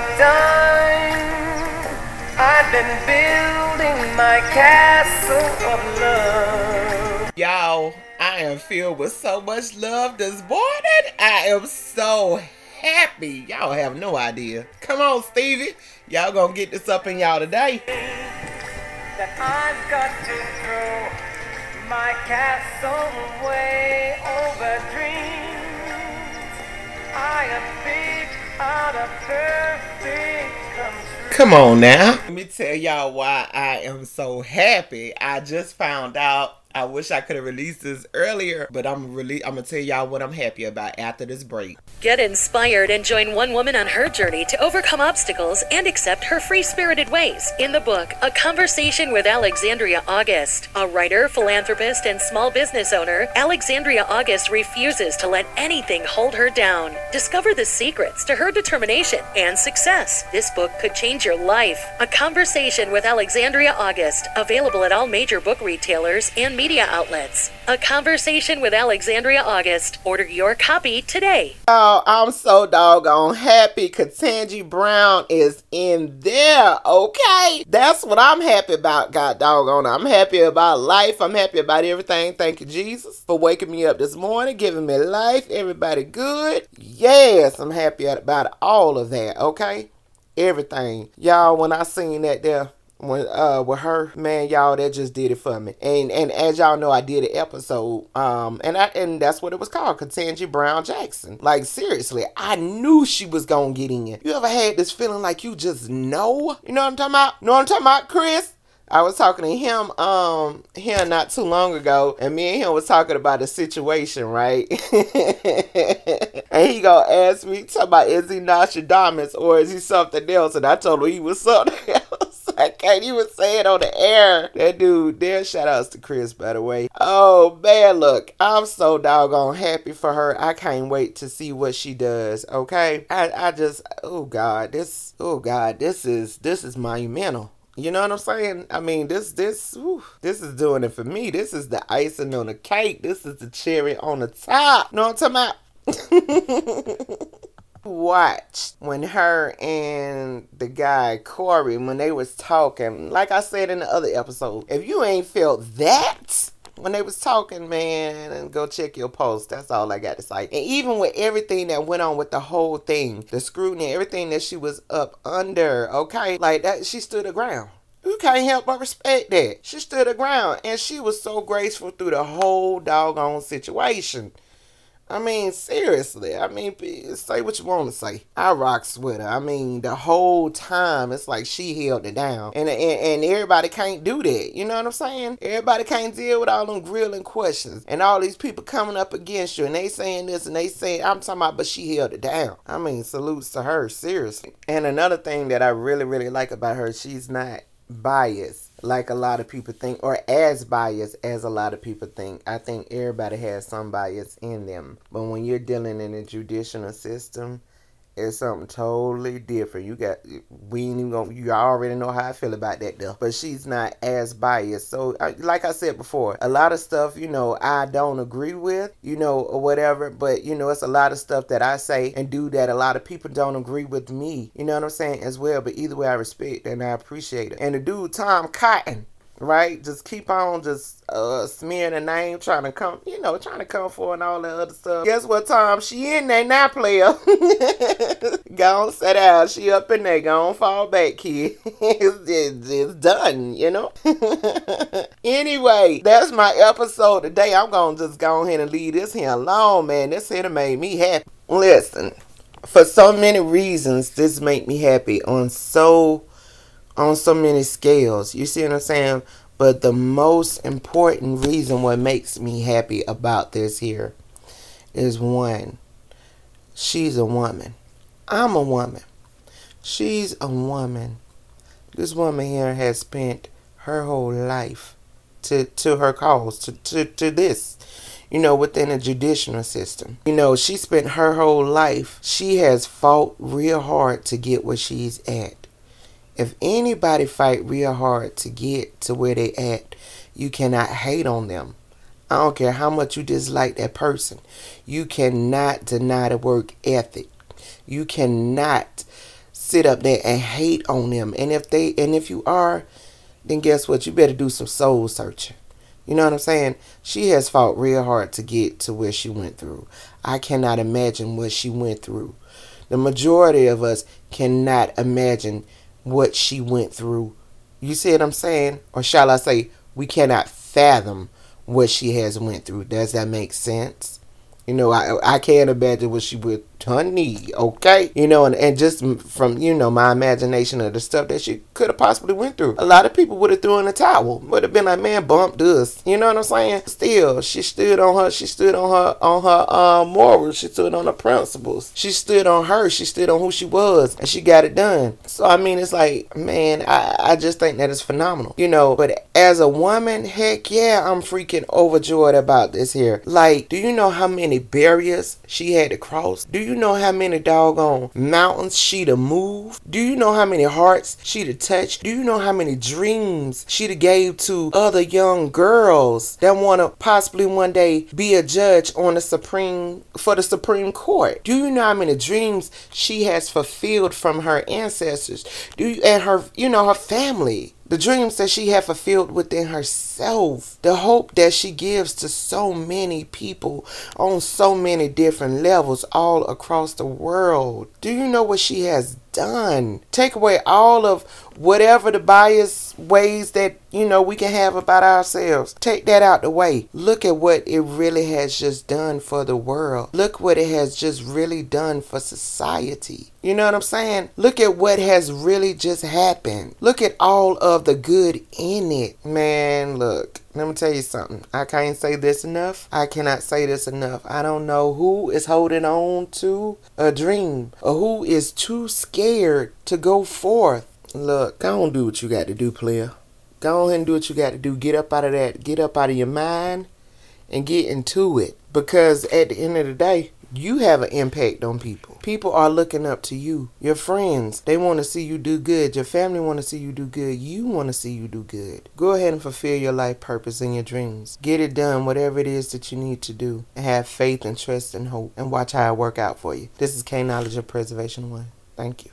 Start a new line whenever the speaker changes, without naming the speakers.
time, I've been building my castle of love.
Y'all, I am filled with so much love this morning. I am so happy. Y'all have no idea. Come on, Stevie. Y'all gonna get this up in y'all today.
That I've got to throw my castle way over dreams. I am big come
on now. Let me tell y'all why I am so happy. I just found out. I wish I could have released this earlier, but I'm really I'm gonna tell y'all what I'm happy about after this break.
Get inspired and join one woman on her journey to overcome obstacles and accept her free spirited ways in the book A Conversation with Alexandria August. A writer, philanthropist, and small business owner, Alexandria August refuses to let anything hold her down. Discover the secrets to her determination and success. This book could change your life. A Conversation with Alexandria August, available at all major book retailers and media outlets. A Conversation with Alexandria August. Order your copy today.
Oh, I'm so doggone happy. Ketanji Brown is in there. Okay. That's what I'm happy about. God doggone. I'm happy about life. I'm happy about everything. Thank you, Jesus, for waking me up this morning, giving me life. Everybody good. Yes, I'm happy about all of that. Okay. Everything. Y'all, when I seen that there when uh with her man y'all that just did it for me and and as y'all know i did an episode um and i and that's what it was called Ketanji brown jackson like seriously i knew she was gonna get in you ever had this feeling like you just know you know what i'm talking about know what i'm talking about chris I was talking to him um here not too long ago, and me and him was talking about the situation, right? and he gonna ask me, talk about is he Nostradamus or is he something else? And I told him he was something. I can't even say it on the air. That dude, there shout outs to Chris, by the way. Oh man, look, I'm so doggone happy for her. I can't wait to see what she does. Okay. I, I just oh God, this oh God, this is this is monumental. You know what I'm saying? I mean, this this whew, this is doing it for me. This is the icing on the cake. This is the cherry on the top. You know what I'm talking about? Watch when her and the guy Cory when they was talking. Like I said in the other episode, if you ain't felt that when they was talking, man, and go check your post. That's all I got to say. And even with everything that went on with the whole thing, the scrutiny, everything that she was up under, okay, like that, she stood her ground. You can't help but respect that. She stood her ground, and she was so graceful through the whole doggone situation. I mean, seriously. I mean, say what you want to say. I rocks with her. I mean, the whole time it's like she held it down, and and, and everybody can't do that. You know what I'm saying? Everybody can't deal with all them grilling questions and all these people coming up against you, and they saying this and they saying I'm talking about, but she held it down. I mean, salutes to her, seriously. And another thing that I really really like about her, she's not biased like a lot of people think or as biased as a lot of people think. I think everybody has some bias in them. But when you're dealing in a judicial system it's something totally different. You got we ain't even gonna. You already know how I feel about that though. But she's not as biased. So, uh, like I said before, a lot of stuff you know I don't agree with, you know, or whatever. But you know, it's a lot of stuff that I say and do that a lot of people don't agree with me. You know what I'm saying as well. But either way, I respect and I appreciate it. And the dude Tom Cotton right? Just keep on just uh smearing a name, trying to come, you know, trying to come for and all that other stuff. Guess what, Tom? She in there now, player. go on, sit down. She up in there. Go on, fall back, kid. it's, it's, it's done, you know. anyway, that's my episode today. I'm gonna just go ahead and leave this here alone, man. This here made me happy. Listen, for so many reasons, this made me happy on so on so many scales. You see what I'm saying? But the most important reason what makes me happy about this here is one, she's a woman. I'm a woman. She's a woman. This woman here has spent her whole life to, to her cause, to, to, to this, you know, within a judicial system. You know, she spent her whole life, she has fought real hard to get where she's at if anybody fight real hard to get to where they at, you cannot hate on them. I don't care how much you dislike that person. You cannot deny the work ethic. You cannot sit up there and hate on them. And if they and if you are, then guess what? You better do some soul searching. You know what I'm saying? She has fought real hard to get to where she went through. I cannot imagine what she went through. The majority of us cannot imagine what she went through. You see what I'm saying? Or shall I say, we cannot fathom what she has went through. Does that make sense? You know, I I can't imagine what she would honey, okay? You know, and, and just from, you know, my imagination of the stuff that she could have possibly went through. A lot of people would have thrown in the towel. Would have been like, man, bumped us. You know what I'm saying? Still, she stood on her, she stood on her, on her uh, morals. She stood on her principles. She stood on her. She stood on who she was and she got it done. So, I mean, it's like, man, I, I just think that is phenomenal. You know, but as a woman, heck yeah, I'm freaking overjoyed about this here. Like, do you know how many barriers she had to cross? Do you you know how many doggone mountains she'd have moved? Do you know how many hearts she'd have touched? Do you know how many dreams she'd have gave to other young girls that want to possibly one day be a judge on the Supreme for the Supreme Court? Do you know how many dreams she has fulfilled from her ancestors? Do you and her you know her family? The dreams that she had fulfilled within herself, the hope that she gives to so many people on so many different levels all across the world. Do you know what she has done? Take away all of whatever the bias ways that you know we can have about ourselves. Take that out the way. Look at what it really has just done for the world. Look what it has just really done for society. You know what I'm saying? Look at what has really just happened. Look at all of the good in it. Man, look. Let me tell you something. I can't say this enough. I cannot say this enough. I don't know who is holding on to a dream or who is too scared to go forth Look, go on do what you got to do, player. Go ahead and do what you got to do. Get up out of that. Get up out of your mind and get into it. Because at the end of the day, you have an impact on people. People are looking up to you. Your friends, they want to see you do good. Your family want to see you do good. You want to see you do good. Go ahead and fulfill your life purpose and your dreams. Get it done, whatever it is that you need to do. And have faith and trust and hope. And watch how it work out for you. This is K Knowledge of Preservation One. Thank you.